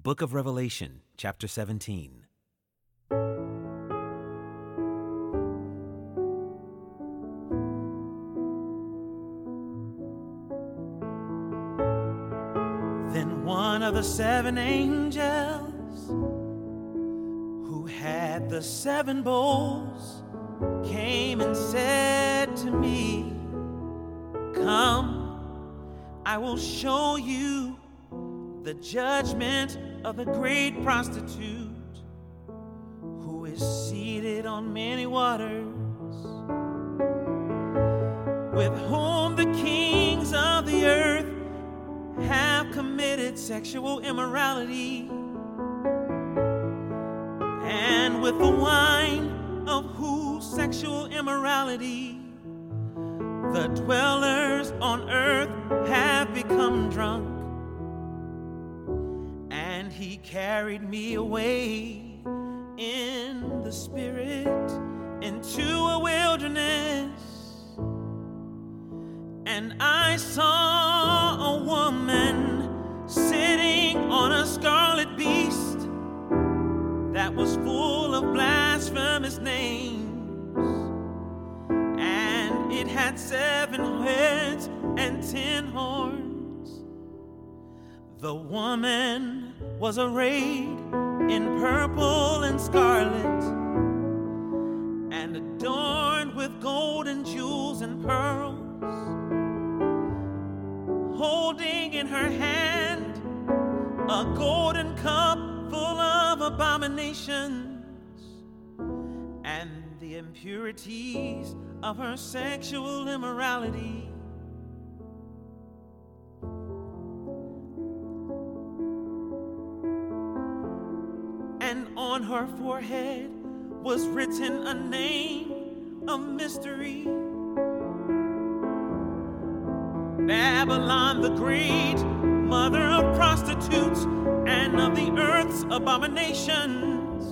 Book of Revelation, chapter 17. Then one of the seven angels who had the seven bowls came and said to me, Come, I will show you the judgment of the great prostitute who is seated on many waters, with whom the kings of the earth have committed sexual immorality, and with the wine of whose sexual immorality the dwellers on earth have become drunk. Carried me away in the spirit into a wilderness. And I saw a woman sitting on a scarlet beast that was full of blasphemous names. And it had seven heads and ten horns. The woman was arrayed in purple and scarlet and adorned with gold and jewels and pearls holding in her hand a golden cup full of abominations and the impurities of her sexual immorality. Her forehead was written a name of mystery. Babylon the Great, mother of prostitutes and of the earth's abominations.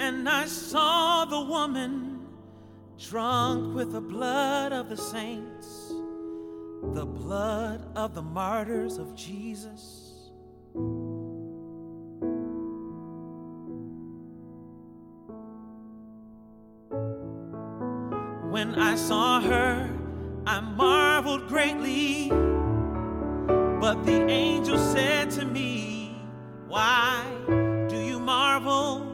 And I saw the woman drunk with the blood of the saints, the blood of the martyrs of Jesus. When I saw her, I marveled greatly. But the angel said to me, Why do you marvel?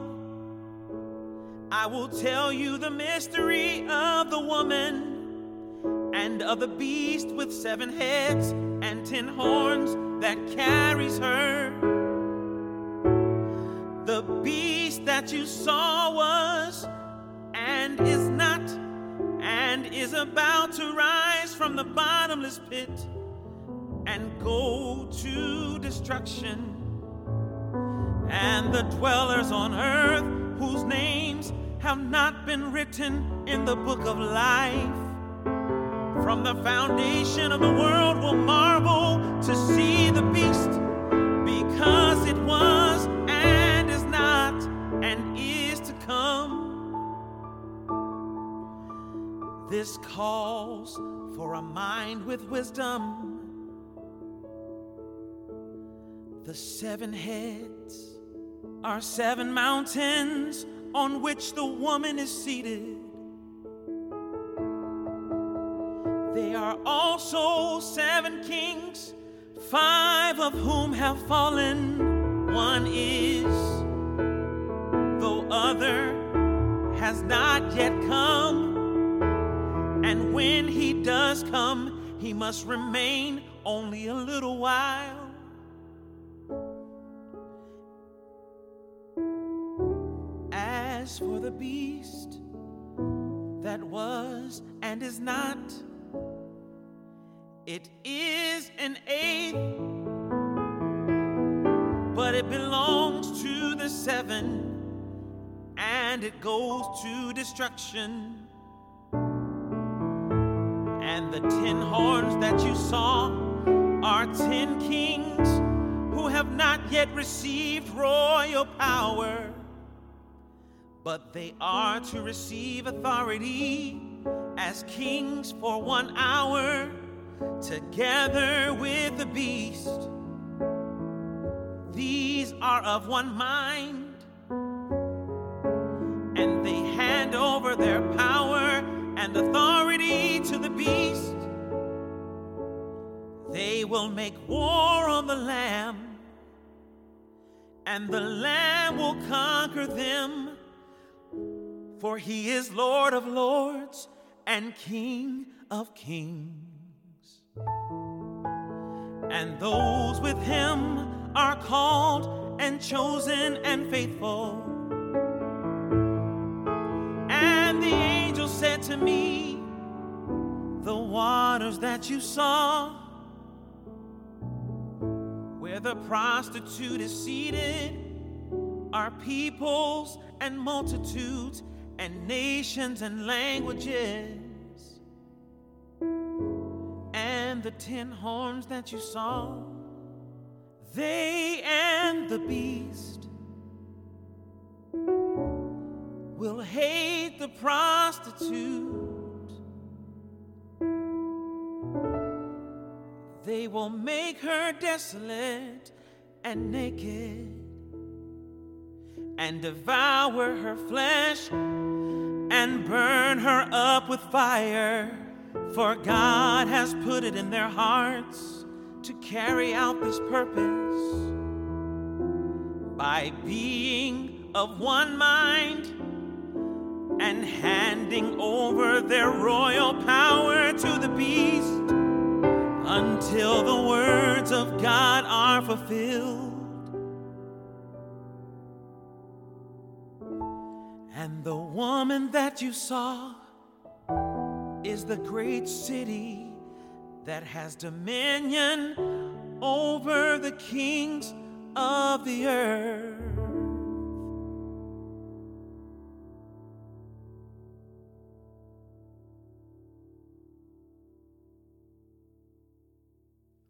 I will tell you the mystery of the woman and of the beast with seven heads and ten horns that carries her. The beast that you saw was and is and is about to rise from the bottomless pit and go to destruction. And the dwellers on earth, whose names have not been written in the book of life, from the foundation of the world will marvel to see the beast, calls for a mind with wisdom. The seven heads are seven mountains on which the woman is seated. They are also seven kings, five of whom have fallen. One is, though other has not yet come. And when he does come, he must remain only a little while. As for the beast that was and is not, it is an eighth, but it belongs to the seven, and it goes to destruction. And the ten horns that you saw are ten kings who have not yet received royal power, but they are to receive authority as kings for one hour together with the beast. These are of one mind, will make war on the Lamb, and the Lamb will conquer them. For he is Lord of lords and King of kings. And those with him are called and chosen and faithful. And the angel said to me, The waters that you saw, where the prostitute is seated, are peoples and multitudes and nations and languages. And the ten horns that you saw, they and the beast will hate the prostitute. They will make her desolate and naked and devour her flesh and burn her up with fire. For God has put it in their hearts to carry out this purpose by being of one mind and handing over their royal power to the beast until the words of God are fulfilled. And the woman that you saw is the great city that has dominion over the kings of the earth.